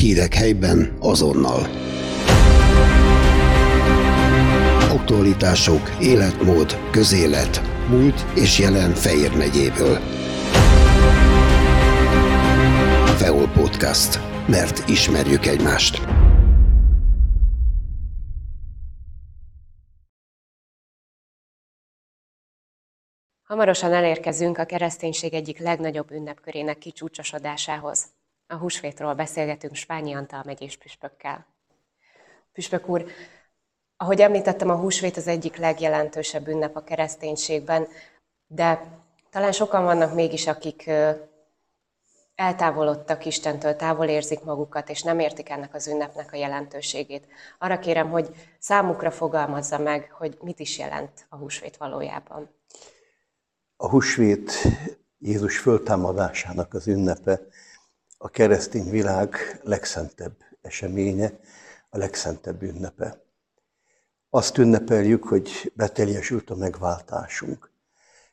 Hírek helyben azonnal. Aktualitások, életmód, közélet, múlt és jelen Fejér megyéből. Feol Podcast. Mert ismerjük egymást. Hamarosan elérkezünk a kereszténység egyik legnagyobb ünnepkörének kicsúcsosodásához. A húsvétról beszélgetünk Spányi Antal megyés püspökkel. Püspök úr, ahogy említettem, a húsvét az egyik legjelentősebb ünnep a kereszténységben, de talán sokan vannak mégis, akik eltávolodtak Istentől, távol érzik magukat, és nem értik ennek az ünnepnek a jelentőségét. Arra kérem, hogy számukra fogalmazza meg, hogy mit is jelent a húsvét valójában. A húsvét Jézus föltámadásának az ünnepe, a keresztény világ legszentebb eseménye, a legszentebb ünnepe. Azt ünnepeljük, hogy beteljesült a megváltásunk.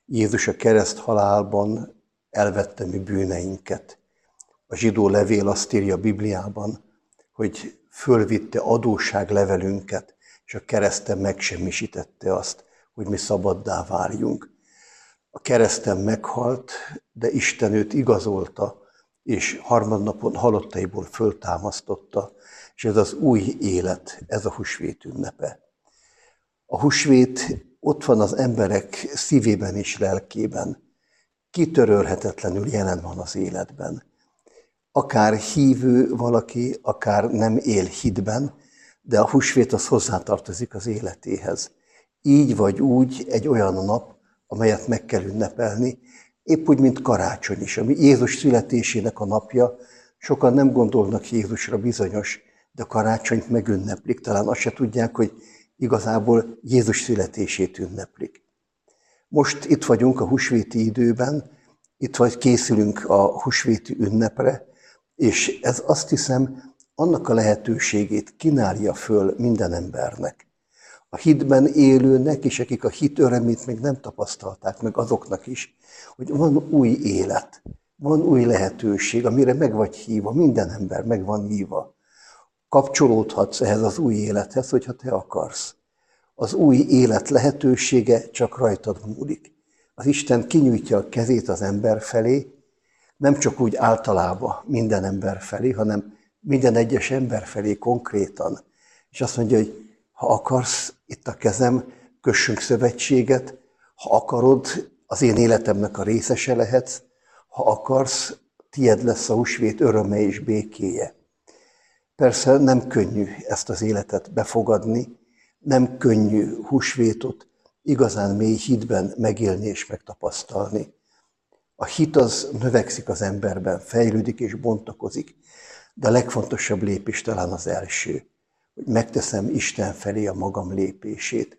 Jézus a kereszt halálban elvette mi bűneinket. A zsidó levél azt írja a Bibliában, hogy fölvitte adósságlevelünket, és a kereszten megsemmisítette azt, hogy mi szabaddá várjunk a kereszten meghalt, de Isten őt igazolta, és harmadnapon halottaiból föltámasztotta, és ez az új élet, ez a husvét ünnepe. A husvét ott van az emberek szívében és lelkében, kitörölhetetlenül jelen van az életben. Akár hívő valaki, akár nem él hitben, de a husvét az hozzátartozik az életéhez. Így vagy úgy egy olyan nap, amelyet meg kell ünnepelni, épp úgy, mint karácsony is, ami Jézus születésének a napja. Sokan nem gondolnak Jézusra bizonyos, de karácsonyt megünneplik. Talán azt se tudják, hogy igazából Jézus születését ünneplik. Most itt vagyunk a husvéti időben, itt vagy készülünk a husvéti ünnepre, és ez azt hiszem annak a lehetőségét kínálja föl minden embernek a hitben élőnek, és akik a hit örömét még nem tapasztalták meg azoknak is, hogy van új élet, van új lehetőség, amire meg vagy hívva, minden ember meg van hívva. Kapcsolódhatsz ehhez az új élethez, hogyha te akarsz. Az új élet lehetősége csak rajtad múlik. Az Isten kinyújtja a kezét az ember felé, nem csak úgy általában minden ember felé, hanem minden egyes ember felé konkrétan. És azt mondja, hogy ha akarsz, itt a kezem, kössünk szövetséget, ha akarod, az én életemnek a részese lehetsz, ha akarsz, tied lesz a húsvét öröme és békéje. Persze nem könnyű ezt az életet befogadni, nem könnyű húsvétot igazán mély hitben megélni és megtapasztalni. A hit az növekszik az emberben, fejlődik és bontakozik, de a legfontosabb lépés talán az első hogy megteszem Isten felé a magam lépését,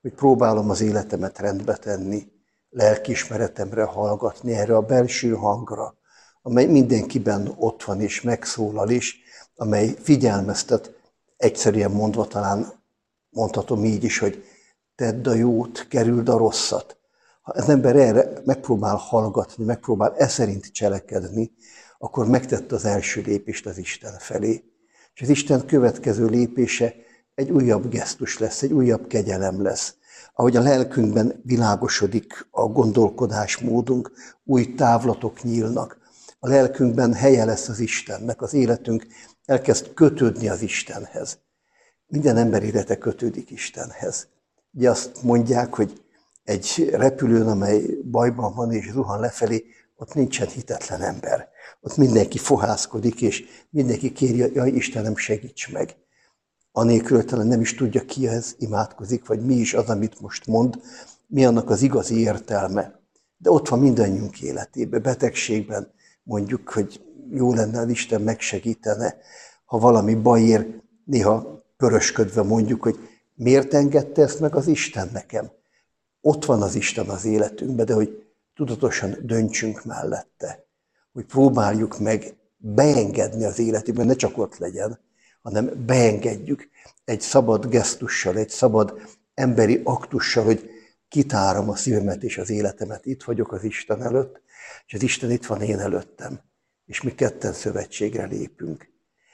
hogy próbálom az életemet rendbe tenni, lelkiismeretemre hallgatni, erre a belső hangra, amely mindenkiben ott van és megszólal is, amely figyelmeztet, egyszerűen mondva talán mondhatom így is, hogy tedd a jót, kerüld a rosszat. Ha az ember erre megpróbál hallgatni, megpróbál e szerint cselekedni, akkor megtette az első lépést az Isten felé. És az Isten következő lépése egy újabb gesztus lesz, egy újabb kegyelem lesz. Ahogy a lelkünkben világosodik a gondolkodásmódunk, új távlatok nyílnak. A lelkünkben helye lesz az Istennek, az életünk elkezd kötődni az Istenhez. Minden ember élete kötődik Istenhez. Ugye azt mondják, hogy egy repülőn, amely bajban van és zuhan lefelé, ott nincsen hitetlen ember ott mindenki fohászkodik, és mindenki kéri, jaj Istenem, segíts meg. Anélkül talán nem is tudja, ki ez imádkozik, vagy mi is az, amit most mond, mi annak az igazi értelme. De ott van mindannyiunk életében, betegségben mondjuk, hogy jó lenne, hogy Isten megsegítene, ha valami baj ér, néha pörösködve mondjuk, hogy miért engedte ezt meg az Isten nekem? Ott van az Isten az életünkben, de hogy tudatosan döntsünk mellette hogy próbáljuk meg beengedni az életében, ne csak ott legyen, hanem beengedjük egy szabad gesztussal, egy szabad emberi aktussal, hogy kitárom a szívemet és az életemet. Itt vagyok az Isten előtt, és az Isten itt van én előttem, és mi ketten szövetségre lépünk.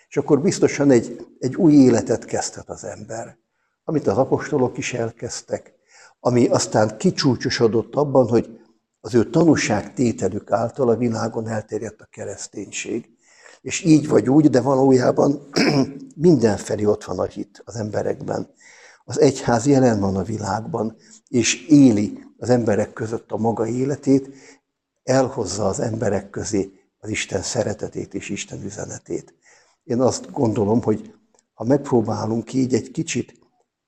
És akkor biztosan egy, egy új életet kezdhet az ember, amit az apostolok is elkezdtek, ami aztán kicsúcsosodott abban, hogy az ő tanúságtételük által a világon elterjedt a kereszténység. És így vagy úgy, de valójában mindenfelé ott van a hit az emberekben. Az egyház jelen van a világban, és éli az emberek között a maga életét, elhozza az emberek közé az Isten szeretetét és Isten üzenetét. Én azt gondolom, hogy ha megpróbálunk így egy kicsit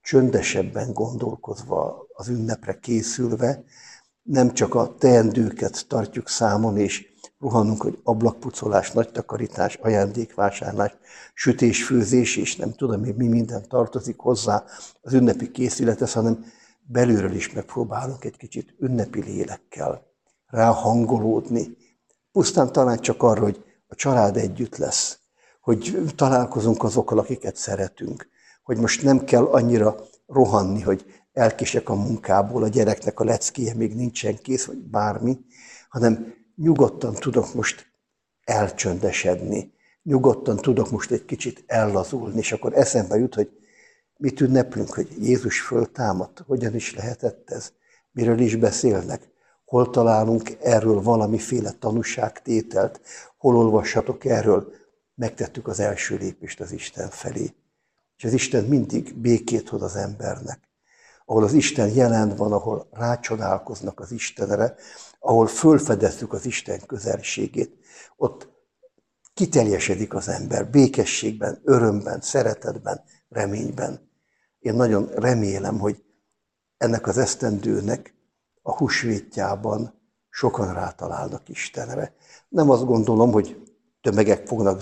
csöndesebben gondolkozva, az ünnepre készülve, nem csak a teendőket tartjuk számon, és rohanunk, hogy ablakpucolás, nagy takarítás, ajándékvásárlás, sütés-főzés, és nem tudom még mi minden tartozik hozzá az ünnepi készülethez, hanem belülről is megpróbálunk egy kicsit ünnepi lélekkel ráhangolódni. Pusztán talán csak arra, hogy a család együtt lesz, hogy találkozunk azokkal, akiket szeretünk, hogy most nem kell annyira rohanni, hogy elkések a munkából, a gyereknek a leckéje még nincsen kész, vagy bármi, hanem nyugodtan tudok most elcsöndesedni, nyugodtan tudok most egy kicsit ellazulni, és akkor eszembe jut, hogy mit ünneplünk, hogy Jézus föltámadt, hogyan is lehetett ez, miről is beszélnek, hol találunk erről valamiféle tanúságtételt, hol olvashatok erről, megtettük az első lépést az Isten felé. És az Isten mindig békét hoz az embernek ahol az Isten jelen van, ahol rácsodálkoznak az Istenre, ahol fölfedezzük az Isten közelségét, ott kiteljesedik az ember békességben, örömben, szeretetben, reményben. Én nagyon remélem, hogy ennek az esztendőnek a húsvétjában sokan rátalálnak Istenre. Nem azt gondolom, hogy tömegek fognak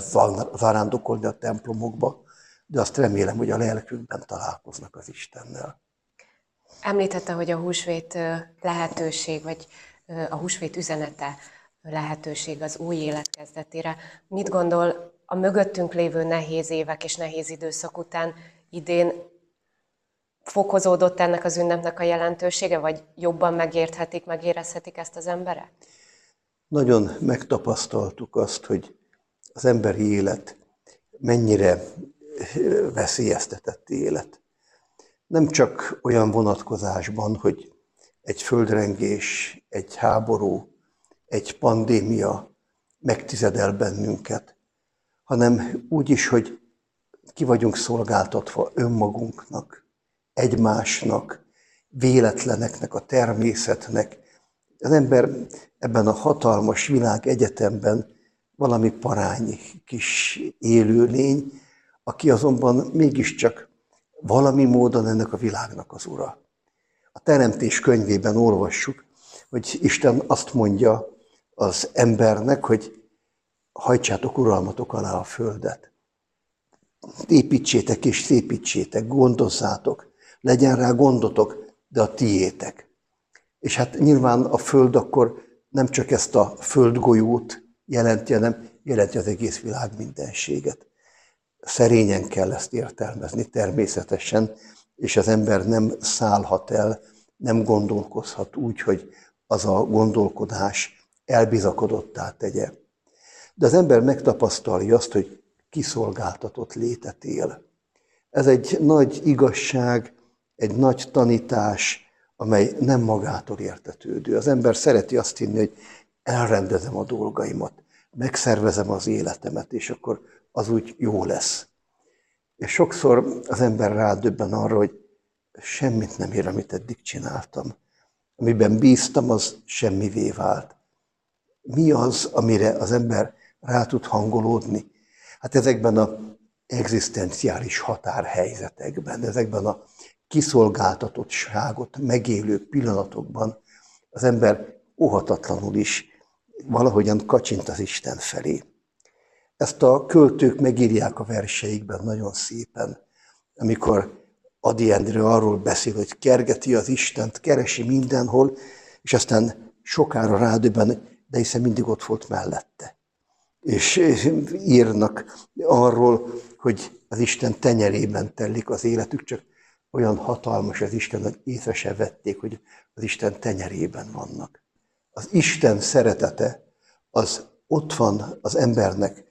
zarándokolni a templomokba, de azt remélem, hogy a lelkükben találkoznak az Istennel. Említette, hogy a húsvét lehetőség, vagy a húsvét üzenete lehetőség az új élet kezdetére. Mit gondol a mögöttünk lévő nehéz évek és nehéz időszak után idén fokozódott ennek az ünnepnek a jelentősége, vagy jobban megérthetik, megérezhetik ezt az emberek? Nagyon megtapasztaltuk azt, hogy az emberi élet mennyire veszélyeztetett élet nem csak olyan vonatkozásban, hogy egy földrengés, egy háború, egy pandémia megtizedel bennünket, hanem úgy is, hogy ki vagyunk szolgáltatva önmagunknak, egymásnak, véletleneknek, a természetnek. Az ember ebben a hatalmas világ egyetemben valami parány kis élőlény, aki azonban mégiscsak valami módon ennek a világnak az ura. A Teremtés könyvében olvassuk, hogy Isten azt mondja az embernek, hogy hajtsátok uralmatok alá a földet. Építsétek és szépítsétek, gondozzátok, legyen rá gondotok, de a tiétek. És hát nyilván a föld akkor nem csak ezt a földgolyót jelenti, hanem jelenti az egész világ mindenséget szerényen kell ezt értelmezni természetesen, és az ember nem szállhat el, nem gondolkozhat úgy, hogy az a gondolkodás elbizakodottá tegye. De az ember megtapasztalja azt, hogy kiszolgáltatott létet él. Ez egy nagy igazság, egy nagy tanítás, amely nem magától értetődő. Az ember szereti azt hinni, hogy elrendezem a dolgaimat, megszervezem az életemet, és akkor az úgy jó lesz. És sokszor az ember rádöbben arra, hogy semmit nem ér, amit eddig csináltam. Amiben bíztam, az semmivé vált. Mi az, amire az ember rá tud hangolódni? Hát ezekben a egzisztenciális határhelyzetekben, ezekben a kiszolgáltatottságot megélő pillanatokban az ember óhatatlanul is valahogyan kacsint az Isten felé. Ezt a költők megírják a verseikben nagyon szépen, amikor Adi Endre arról beszél, hogy kergeti az Istent, keresi mindenhol, és aztán sokára rádöbben, de hiszen mindig ott volt mellette. És írnak arról, hogy az Isten tenyerében telik az életük, csak olyan hatalmas az Isten, hogy észre se vették, hogy az Isten tenyerében vannak. Az Isten szeretete az ott van az embernek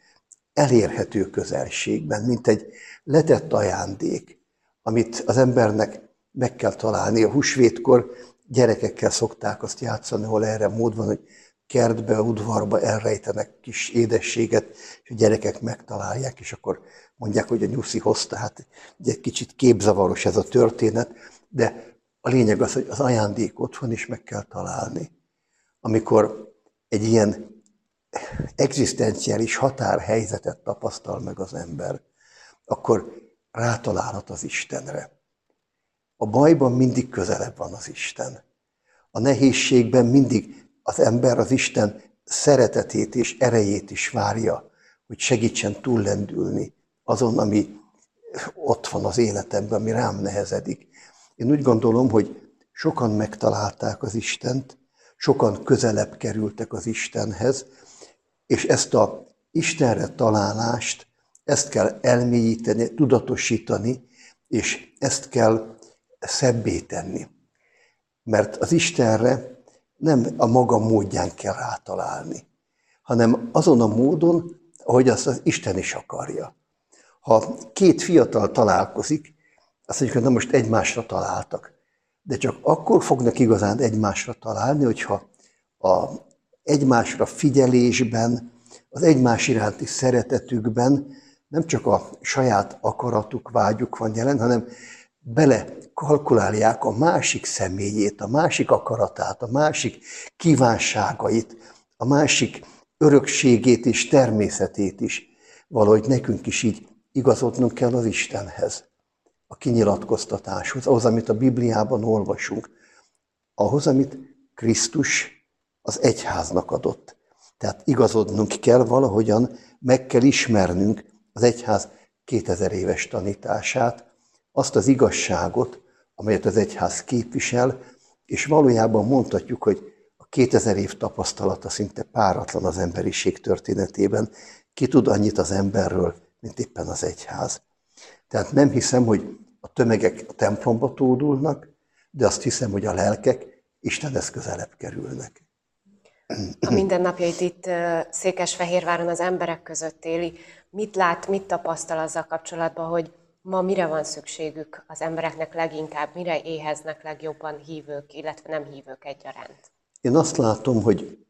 elérhető közelségben, mint egy letett ajándék, amit az embernek meg kell találni. A húsvétkor gyerekekkel szokták azt játszani, ahol erre mód van, hogy kertbe, udvarba elrejtenek kis édességet, és a gyerekek megtalálják, és akkor mondják, hogy a nyuszi hozta. Hát egy kicsit képzavaros ez a történet, de a lényeg az, hogy az ajándék ott van, és meg kell találni. Amikor egy ilyen egzisztenciális határhelyzetet tapasztal meg az ember, akkor rátalálhat az Istenre. A bajban mindig közelebb van az Isten. A nehézségben mindig az ember az Isten szeretetét és erejét is várja, hogy segítsen túllendülni azon, ami ott van az életemben, ami rám nehezedik. Én úgy gondolom, hogy sokan megtalálták az Istent, sokan közelebb kerültek az Istenhez, és ezt a Istenre találást, ezt kell elmélyíteni, tudatosítani, és ezt kell szebbé tenni. Mert az Istenre nem a maga módján kell rátalálni, hanem azon a módon, ahogy azt az Isten is akarja. Ha két fiatal találkozik, azt mondjuk, hogy na most egymásra találtak. De csak akkor fognak igazán egymásra találni, hogyha a egymásra figyelésben, az egymás iránti szeretetükben nem csak a saját akaratuk, vágyuk van jelen, hanem bele kalkulálják a másik személyét, a másik akaratát, a másik kívánságait, a másik örökségét és természetét is. Valahogy nekünk is így igazodnunk kell az Istenhez, a kinyilatkoztatáshoz, ahhoz, amit a Bibliában olvasunk, ahhoz, amit Krisztus az egyháznak adott. Tehát igazodnunk kell valahogyan, meg kell ismernünk az egyház 2000 éves tanítását, azt az igazságot, amelyet az egyház képvisel, és valójában mondhatjuk, hogy a 2000 év tapasztalata szinte páratlan az emberiség történetében. Ki tud annyit az emberről, mint éppen az egyház. Tehát nem hiszem, hogy a tömegek a templomba tódulnak, de azt hiszem, hogy a lelkek Istenhez közelebb kerülnek. A mindennapjait itt Székesfehérváron az emberek között éli. Mit lát, mit tapasztal azzal kapcsolatban, hogy ma mire van szükségük az embereknek leginkább, mire éheznek legjobban hívők, illetve nem hívők egyaránt? Én azt látom, hogy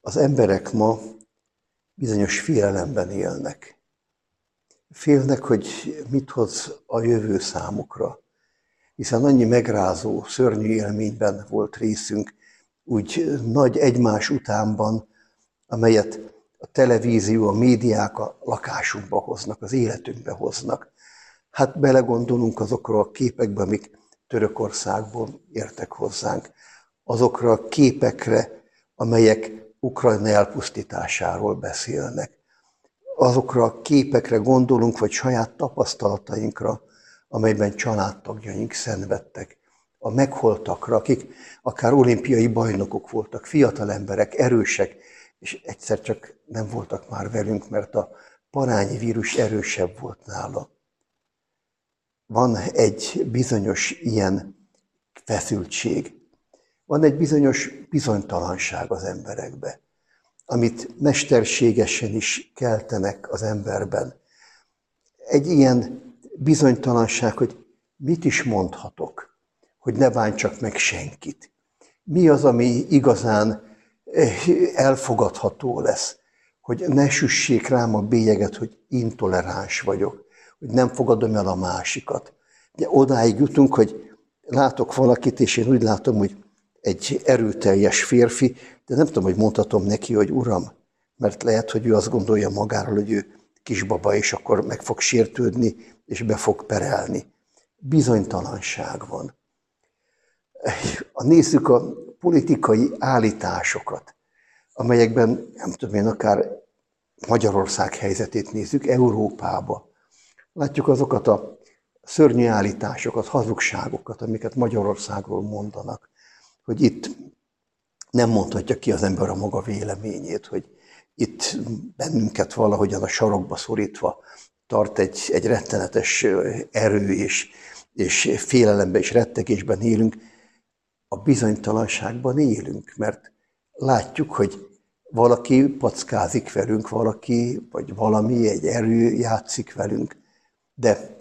az emberek ma bizonyos félelemben élnek. Félnek, hogy mit hoz a jövő számukra, hiszen annyi megrázó, szörnyű élményben volt részünk, úgy nagy egymás utánban, amelyet a televízió, a médiák a lakásunkba hoznak, az életünkbe hoznak. Hát belegondolunk azokra a képekbe, amik Törökországból értek hozzánk, azokra a képekre, amelyek Ukrajna elpusztításáról beszélnek. Azokra a képekre gondolunk, vagy saját tapasztalatainkra, amelyben családtagjaink szenvedtek. A megholtakra, akik akár olimpiai bajnokok voltak, fiatal emberek, erősek, és egyszer csak nem voltak már velünk, mert a parányi vírus erősebb volt nála. Van egy bizonyos ilyen feszültség, van egy bizonyos bizonytalanság az emberekbe, amit mesterségesen is keltenek az emberben. Egy ilyen bizonytalanság, hogy mit is mondhatok, hogy ne bántsak meg senkit. Mi az, ami igazán eh, elfogadható lesz, hogy ne süssék rám a bélyeget, hogy intoleráns vagyok, hogy nem fogadom el a másikat. De odáig jutunk, hogy látok valakit, és én úgy látom, hogy egy erőteljes férfi, de nem tudom, hogy mondhatom neki, hogy uram, mert lehet, hogy ő azt gondolja magáról, hogy ő kisbaba, és akkor meg fog sértődni, és be fog perelni. Bizonytalanság van. Nézzük a politikai állításokat, amelyekben, nem tudom én, akár Magyarország helyzetét nézzük, Európába. Látjuk azokat a szörnyű állításokat, hazugságokat, amiket Magyarországról mondanak, hogy itt nem mondhatja ki az ember a maga véleményét, hogy itt bennünket valahogyan a sarokba szorítva tart egy, egy rettenetes erő, és, és félelemben és rettegésben élünk, a bizonytalanságban élünk, mert látjuk, hogy valaki packázik velünk, valaki, vagy valami, egy erő játszik velünk. De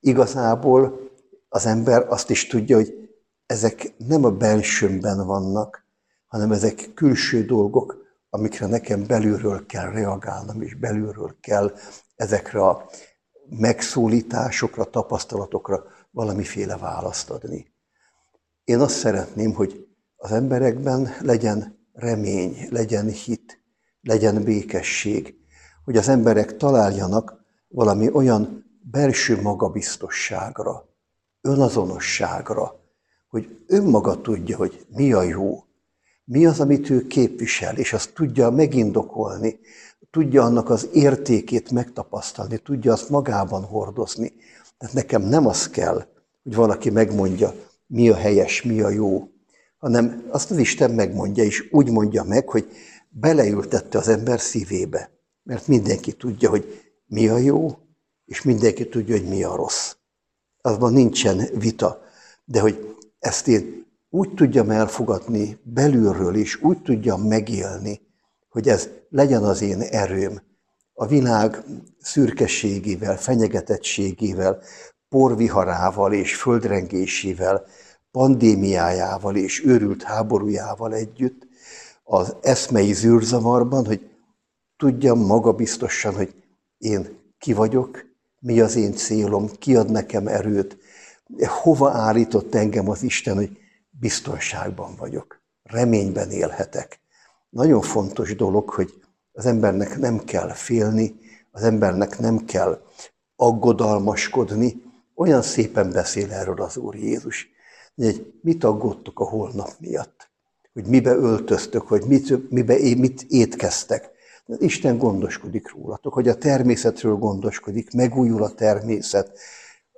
igazából az ember azt is tudja, hogy ezek nem a belsőmben vannak, hanem ezek külső dolgok, amikre nekem belülről kell reagálnom, és belülről kell ezekre a megszólításokra, tapasztalatokra valamiféle választ adni. Én azt szeretném, hogy az emberekben legyen remény, legyen hit, legyen békesség, hogy az emberek találjanak valami olyan belső magabiztosságra, önazonosságra, hogy önmaga tudja, hogy mi a jó, mi az, amit ő képvisel, és azt tudja megindokolni, tudja annak az értékét megtapasztalni, tudja azt magában hordozni. Tehát nekem nem az kell, hogy valaki megmondja, mi a helyes, mi a jó, hanem azt az Isten megmondja, és úgy mondja meg, hogy beleültette az ember szívébe. Mert mindenki tudja, hogy mi a jó, és mindenki tudja, hogy mi a rossz. Azban nincsen vita. De hogy ezt én úgy tudjam elfogadni belülről is, úgy tudjam megélni, hogy ez legyen az én erőm. A világ szürkeségével, fenyegetettségével, porviharával és földrengésével, pandémiájával és őrült háborújával együtt, az eszmei zűrzavarban, hogy tudjam magabiztosan, hogy én ki vagyok, mi az én célom, ki ad nekem erőt, hova állított engem az Isten, hogy biztonságban vagyok, reményben élhetek. Nagyon fontos dolog, hogy az embernek nem kell félni, az embernek nem kell aggodalmaskodni. Olyan szépen beszél erről az Úr Jézus, hogy mit aggódtok a holnap miatt, hogy mibe öltöztök, hogy mit, mibe, mit étkeztek. Isten gondoskodik rólatok, hogy a természetről gondoskodik, megújul a természet,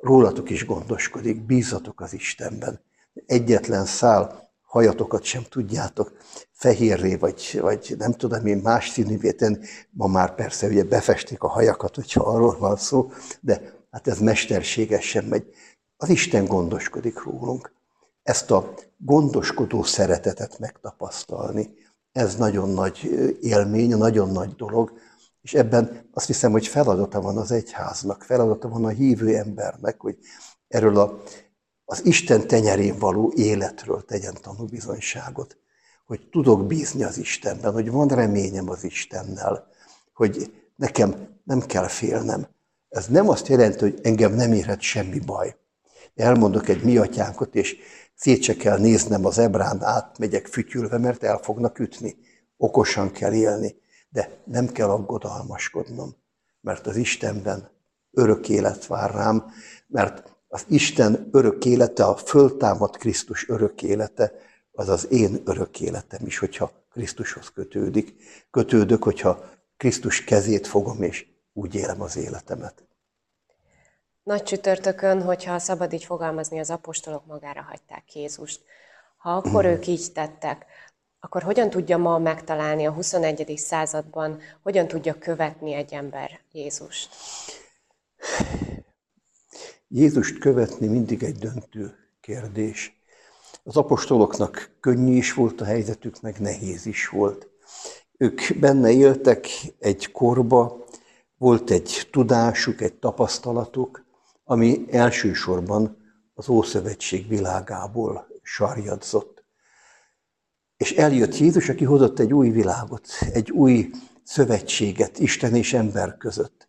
rólatok is gondoskodik, bízatok az Istenben. Egyetlen szál hajatokat sem tudjátok fehérré, vagy, vagy nem tudom én, más színűvé tenni. Ma már persze ugye befestik a hajakat, hogyha arról van szó, de hát ez mesterségesen megy. Az Isten gondoskodik rólunk. Ezt a gondoskodó szeretetet megtapasztalni, ez nagyon nagy élmény, nagyon nagy dolog, és ebben azt hiszem, hogy feladata van az egyháznak, feladata van a hívő embernek, hogy erről a, az Isten tenyerén való életről tegyen tanúbizonyságot, hogy tudok bízni az Istenben, hogy van reményem az Istennel, hogy nekem nem kell félnem. Ez nem azt jelenti, hogy engem nem érhet semmi baj. Elmondok egy mi atyánkot, és szét se kell néznem az ebrán, átmegyek fütyülve, mert el fognak ütni. Okosan kell élni de nem kell aggodalmaskodnom, mert az Istenben örök élet vár rám, mert az Isten örök élete, a föltámadt Krisztus örök élete, az az én örök életem is, hogyha Krisztushoz kötődik. Kötődök, hogyha Krisztus kezét fogom, és úgy élem az életemet. Nagy csütörtökön, hogyha szabad így fogalmazni, az apostolok magára hagyták Jézust. Ha akkor ők így tettek, akkor hogyan tudja ma megtalálni a 21. században, hogyan tudja követni egy ember Jézust? Jézust követni mindig egy döntő kérdés. Az apostoloknak könnyű is volt a helyzetük, meg nehéz is volt. Ők benne éltek egy korba, volt egy tudásuk, egy tapasztalatuk, ami elsősorban az Ószövetség világából sarjadzott. És eljött Jézus, aki hozott egy új világot, egy új szövetséget Isten és ember között.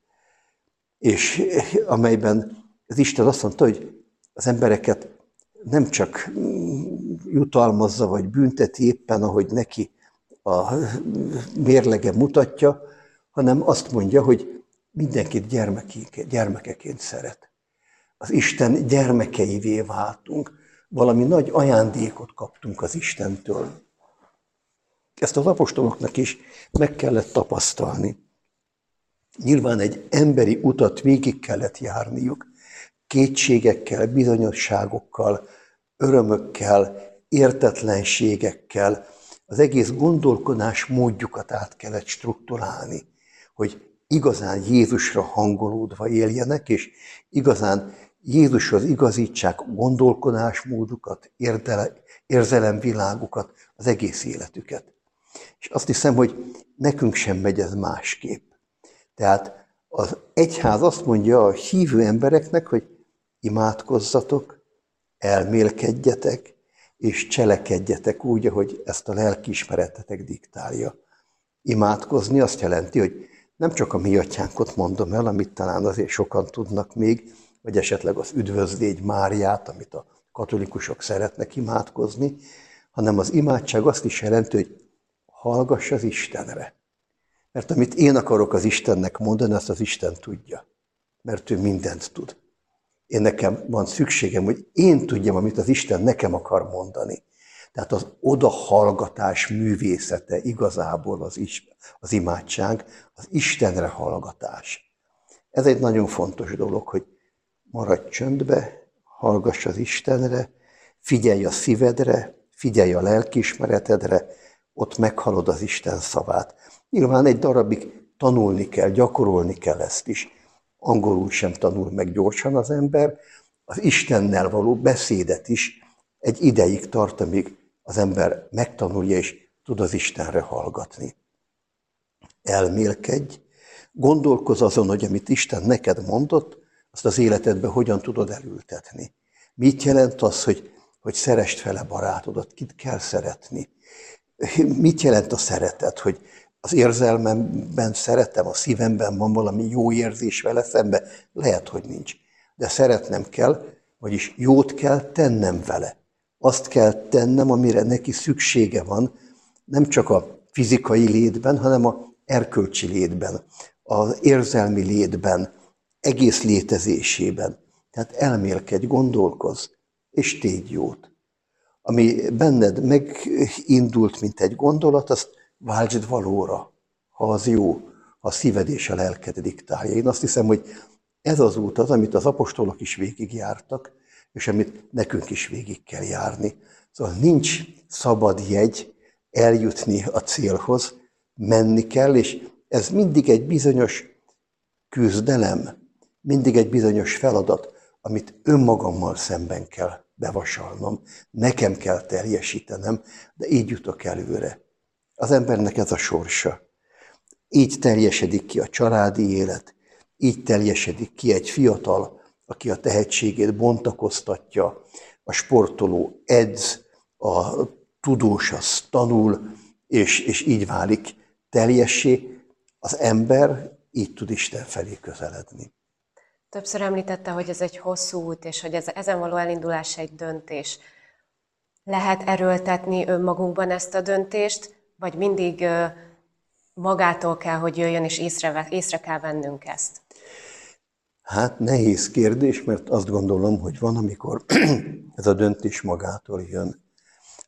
És amelyben az Isten azt mondta, hogy az embereket nem csak jutalmazza vagy bünteti éppen, ahogy neki a mérlege mutatja, hanem azt mondja, hogy mindenkit gyermekeként szeret. Az Isten gyermekeivé váltunk, valami nagy ajándékot kaptunk az Istentől. Ezt az apostoloknak is meg kellett tapasztalni. Nyilván egy emberi utat végig kellett járniuk, kétségekkel, bizonyosságokkal, örömökkel, értetlenségekkel, az egész gondolkodás módjukat át kellett strukturálni, hogy igazán Jézusra hangolódva éljenek, és igazán Jézushoz igazítsák gondolkodásmódukat, érzelemvilágukat, az egész életüket. És azt hiszem, hogy nekünk sem megy ez másképp. Tehát az egyház azt mondja a hívő embereknek, hogy imádkozzatok, elmélkedjetek, és cselekedjetek úgy, ahogy ezt a lelkiismeretetek diktálja. Imádkozni azt jelenti, hogy nem csak a mi atyánkot mondom el, amit talán azért sokan tudnak még, vagy esetleg az üdvözlégy Máriát, amit a katolikusok szeretnek imádkozni, hanem az imádság azt is jelenti, hogy hallgass az Istenre. Mert amit én akarok az Istennek mondani, azt az Isten tudja. Mert ő mindent tud. Én nekem van szükségem, hogy én tudjam, amit az Isten nekem akar mondani. Tehát az odahallgatás művészete igazából az, is, az imádság, az Istenre hallgatás. Ez egy nagyon fontos dolog, hogy maradj csöndbe, hallgass az Istenre, figyelj a szívedre, figyelj a lelkiismeretedre, ott meghalod az Isten szavát. Nyilván egy darabig tanulni kell, gyakorolni kell ezt is. Angolul sem tanul meg gyorsan az ember, az Istennel való beszédet is egy ideig tart, amíg az ember megtanulja és tud az Istenre hallgatni. Elmélkedj, gondolkoz azon, hogy amit Isten neked mondott, azt az életedbe hogyan tudod elültetni. Mit jelent az, hogy, hogy szerest fele barátodat, kit kell szeretni? Mit jelent a szeretet, hogy az érzelmemben szeretem, a szívemben van valami jó érzés vele szembe? Lehet, hogy nincs. De szeretnem kell, vagyis jót kell tennem vele. Azt kell tennem, amire neki szüksége van, nem csak a fizikai létben, hanem a erkölcsi létben, az érzelmi létben, egész létezésében. Tehát elmélkedj, gondolkozz, és tégy jót. Ami benned megindult, mint egy gondolat, azt váltsd valóra, ha az jó, ha a szíved és a lelked diktálja. Én azt hiszem, hogy ez az út az, amit az apostolok is végigjártak, és amit nekünk is végig kell járni. Szóval nincs szabad jegy eljutni a célhoz, menni kell, és ez mindig egy bizonyos küzdelem, mindig egy bizonyos feladat, amit önmagammal szemben kell bevasalnom, nekem kell teljesítenem, de így jutok előre. Az embernek ez a sorsa. Így teljesedik ki a családi élet, így teljesedik ki egy fiatal, aki a tehetségét bontakoztatja, a sportoló edz, a tudós az tanul, és, és így válik teljessé. Az ember így tud Isten felé közeledni. Többször említette, hogy ez egy hosszú út, és hogy ez, ezen való elindulás egy döntés. Lehet erőltetni önmagunkban ezt a döntést, vagy mindig magától kell, hogy jöjjön, és észre, észre kell vennünk ezt? Hát nehéz kérdés, mert azt gondolom, hogy van, amikor ez a döntés magától jön.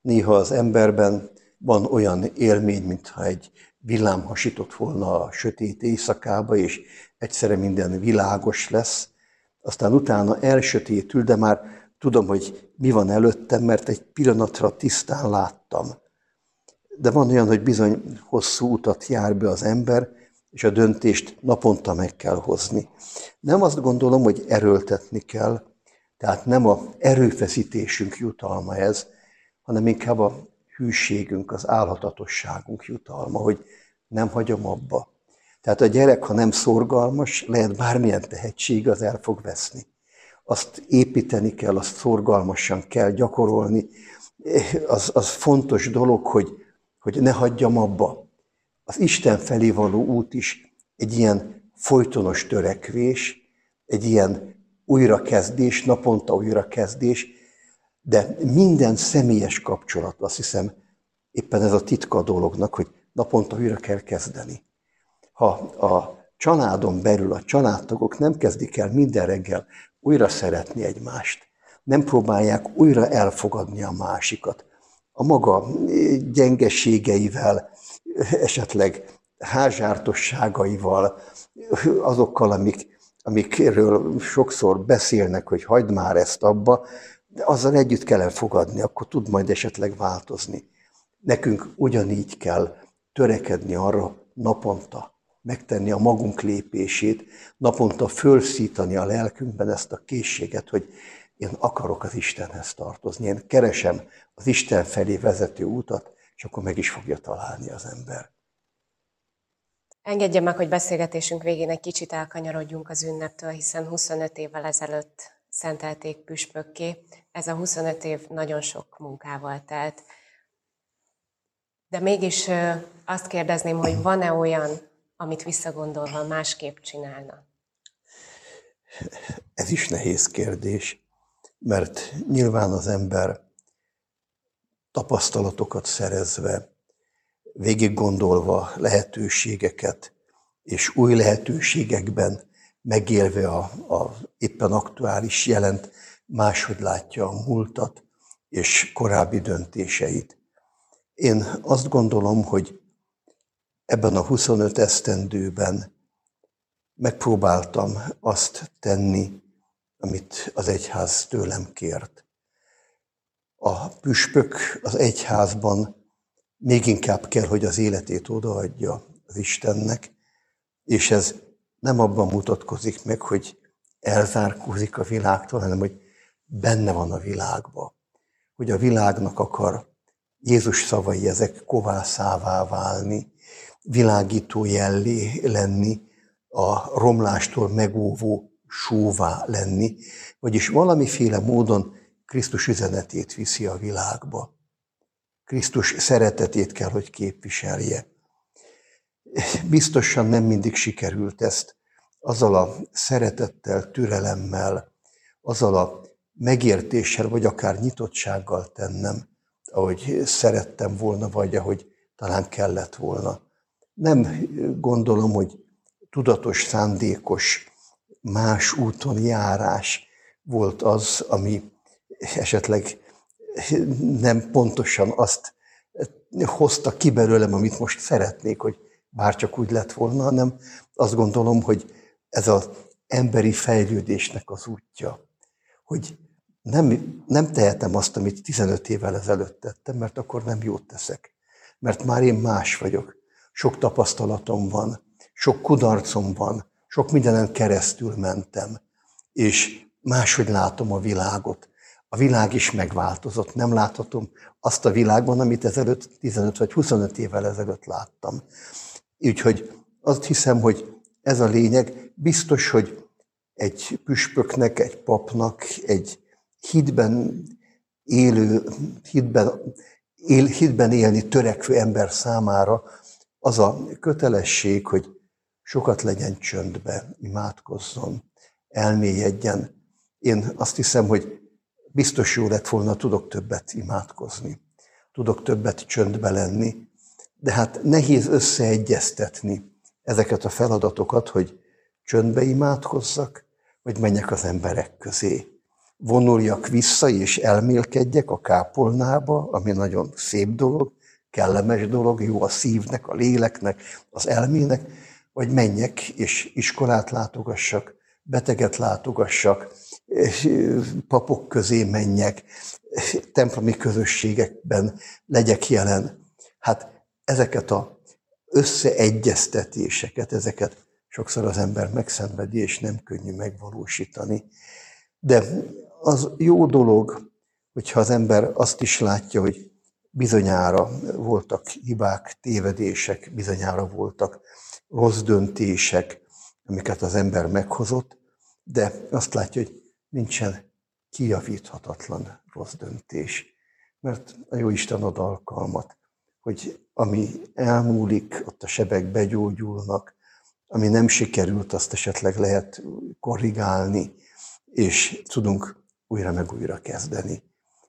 Néha az emberben van olyan élmény, mintha egy villám hasított volna a sötét éjszakába, és egyszerre minden világos lesz, aztán utána elsötétül, de már tudom, hogy mi van előttem, mert egy pillanatra tisztán láttam. De van olyan, hogy bizony hosszú utat jár be az ember, és a döntést naponta meg kell hozni. Nem azt gondolom, hogy erőltetni kell, tehát nem a erőfeszítésünk jutalma ez, hanem inkább a hűségünk, az álhatatosságunk jutalma, hogy nem hagyom abba. Tehát a gyerek, ha nem szorgalmas, lehet bármilyen tehetség, az el fog veszni. Azt építeni kell, azt szorgalmasan kell gyakorolni. Az, az fontos dolog, hogy, hogy ne hagyjam abba. Az Isten felé való út is egy ilyen folytonos törekvés, egy ilyen újrakezdés, naponta újrakezdés, de minden személyes kapcsolat, azt hiszem, éppen ez a titka a dolognak, hogy naponta újra kell kezdeni. Ha a családon belül a családtagok nem kezdik el minden reggel újra szeretni egymást, nem próbálják újra elfogadni a másikat, a maga gyengeségeivel, esetleg házsártosságaival, azokkal, amik, amikről sokszor beszélnek, hogy hagyd már ezt abba, de azzal együtt kell elfogadni, akkor tud majd esetleg változni. Nekünk ugyanígy kell törekedni arra naponta, megtenni a magunk lépését, naponta fölszítani a lelkünkben ezt a készséget, hogy én akarok az Istenhez tartozni, én keresem az Isten felé vezető útat, és akkor meg is fogja találni az ember. Engedje meg, hogy beszélgetésünk végén egy kicsit elkanyarodjunk az ünneptől, hiszen 25 évvel ezelőtt szentelték püspökké. Ez a 25 év nagyon sok munkával telt. De mégis azt kérdezném, hogy van-e olyan, amit visszagondolva másképp csinálna? Ez is nehéz kérdés, mert nyilván az ember tapasztalatokat szerezve, végig gondolva lehetőségeket, és új lehetőségekben megélve a, a éppen aktuális jelent, máshogy látja a múltat és korábbi döntéseit. Én azt gondolom, hogy ebben a 25 esztendőben megpróbáltam azt tenni, amit az egyház tőlem kért. A püspök az egyházban még inkább kell, hogy az életét odaadja az Istennek, és ez nem abban mutatkozik meg, hogy elzárkózik a világtól, hanem hogy benne van a világba. Hogy a világnak akar Jézus szavai ezek kovászává válni, világító jellé lenni, a romlástól megóvó sóvá lenni, vagyis valamiféle módon Krisztus üzenetét viszi a világba. Krisztus szeretetét kell, hogy képviselje. Biztosan nem mindig sikerült ezt azzal a szeretettel, türelemmel, azzal a megértéssel, vagy akár nyitottsággal tennem, ahogy szerettem volna, vagy ahogy talán kellett volna. Nem gondolom, hogy tudatos, szándékos, más úton járás volt az, ami esetleg nem pontosan azt hozta ki belőlem, amit most szeretnék, hogy bárcsak úgy lett volna, hanem azt gondolom, hogy ez az emberi fejlődésnek az útja, hogy nem, nem tehetem azt, amit 15 évvel ezelőtt tettem, mert akkor nem jót teszek. Mert már én más vagyok. Sok tapasztalatom van, sok kudarcom van, sok mindenen keresztül mentem, és máshogy látom a világot. A világ is megváltozott. Nem láthatom azt a világban, amit ezelőtt 15 vagy 25 évvel ezelőtt láttam. Úgyhogy azt hiszem, hogy ez a lényeg. Biztos, hogy egy püspöknek, egy papnak, egy hitben élő, hitben, él, hitben élni törekvő ember számára az a kötelesség, hogy sokat legyen csöndbe, imádkozzon, elmélyedjen. Én azt hiszem, hogy biztos jó lett volna, tudok többet imádkozni, tudok többet csöndbe lenni, de hát nehéz összeegyeztetni ezeket a feladatokat, hogy csöndbe imádkozzak, vagy menjek az emberek közé. Vonuljak vissza és elmélkedjek a kápolnába, ami nagyon szép dolog, kellemes dolog, jó a szívnek, a léleknek, az elmének, vagy menjek és iskolát látogassak, beteget látogassak, papok közé menjek, templomi közösségekben legyek jelen. Hát ezeket a összeegyeztetéseket, ezeket sokszor az ember megszenvedi, és nem könnyű megvalósítani. De az jó dolog, hogyha az ember azt is látja, hogy bizonyára voltak hibák, tévedések, bizonyára voltak rossz döntések, amiket az ember meghozott, de azt látja, hogy nincsen kijavíthatatlan rossz döntés. Mert a jó Isten ad alkalmat, hogy ami elmúlik, ott a sebek begyógyulnak, ami nem sikerült, azt esetleg lehet korrigálni, és tudunk újra meg újra kezdeni.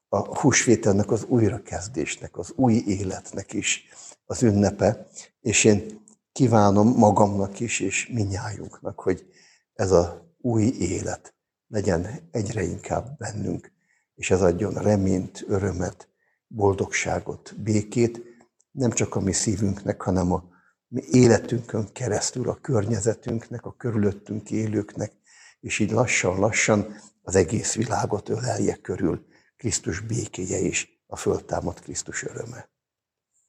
A húsvételnek az újrakezdésnek, az új életnek is az ünnepe, és én kívánom magamnak is, és minnyájunknak, hogy ez az új élet legyen egyre inkább bennünk, és ez adjon reményt, örömet, boldogságot, békét, nem csak a mi szívünknek, hanem a mi életünkön keresztül, a környezetünknek, a körülöttünk élőknek, és így lassan-lassan az egész világot ölelje körül Krisztus békéje is, a föltámadt Krisztus öröme.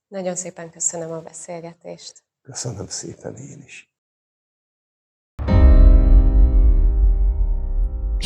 Nagyon szépen köszönöm a beszélgetést. Köszönöm szépen én is.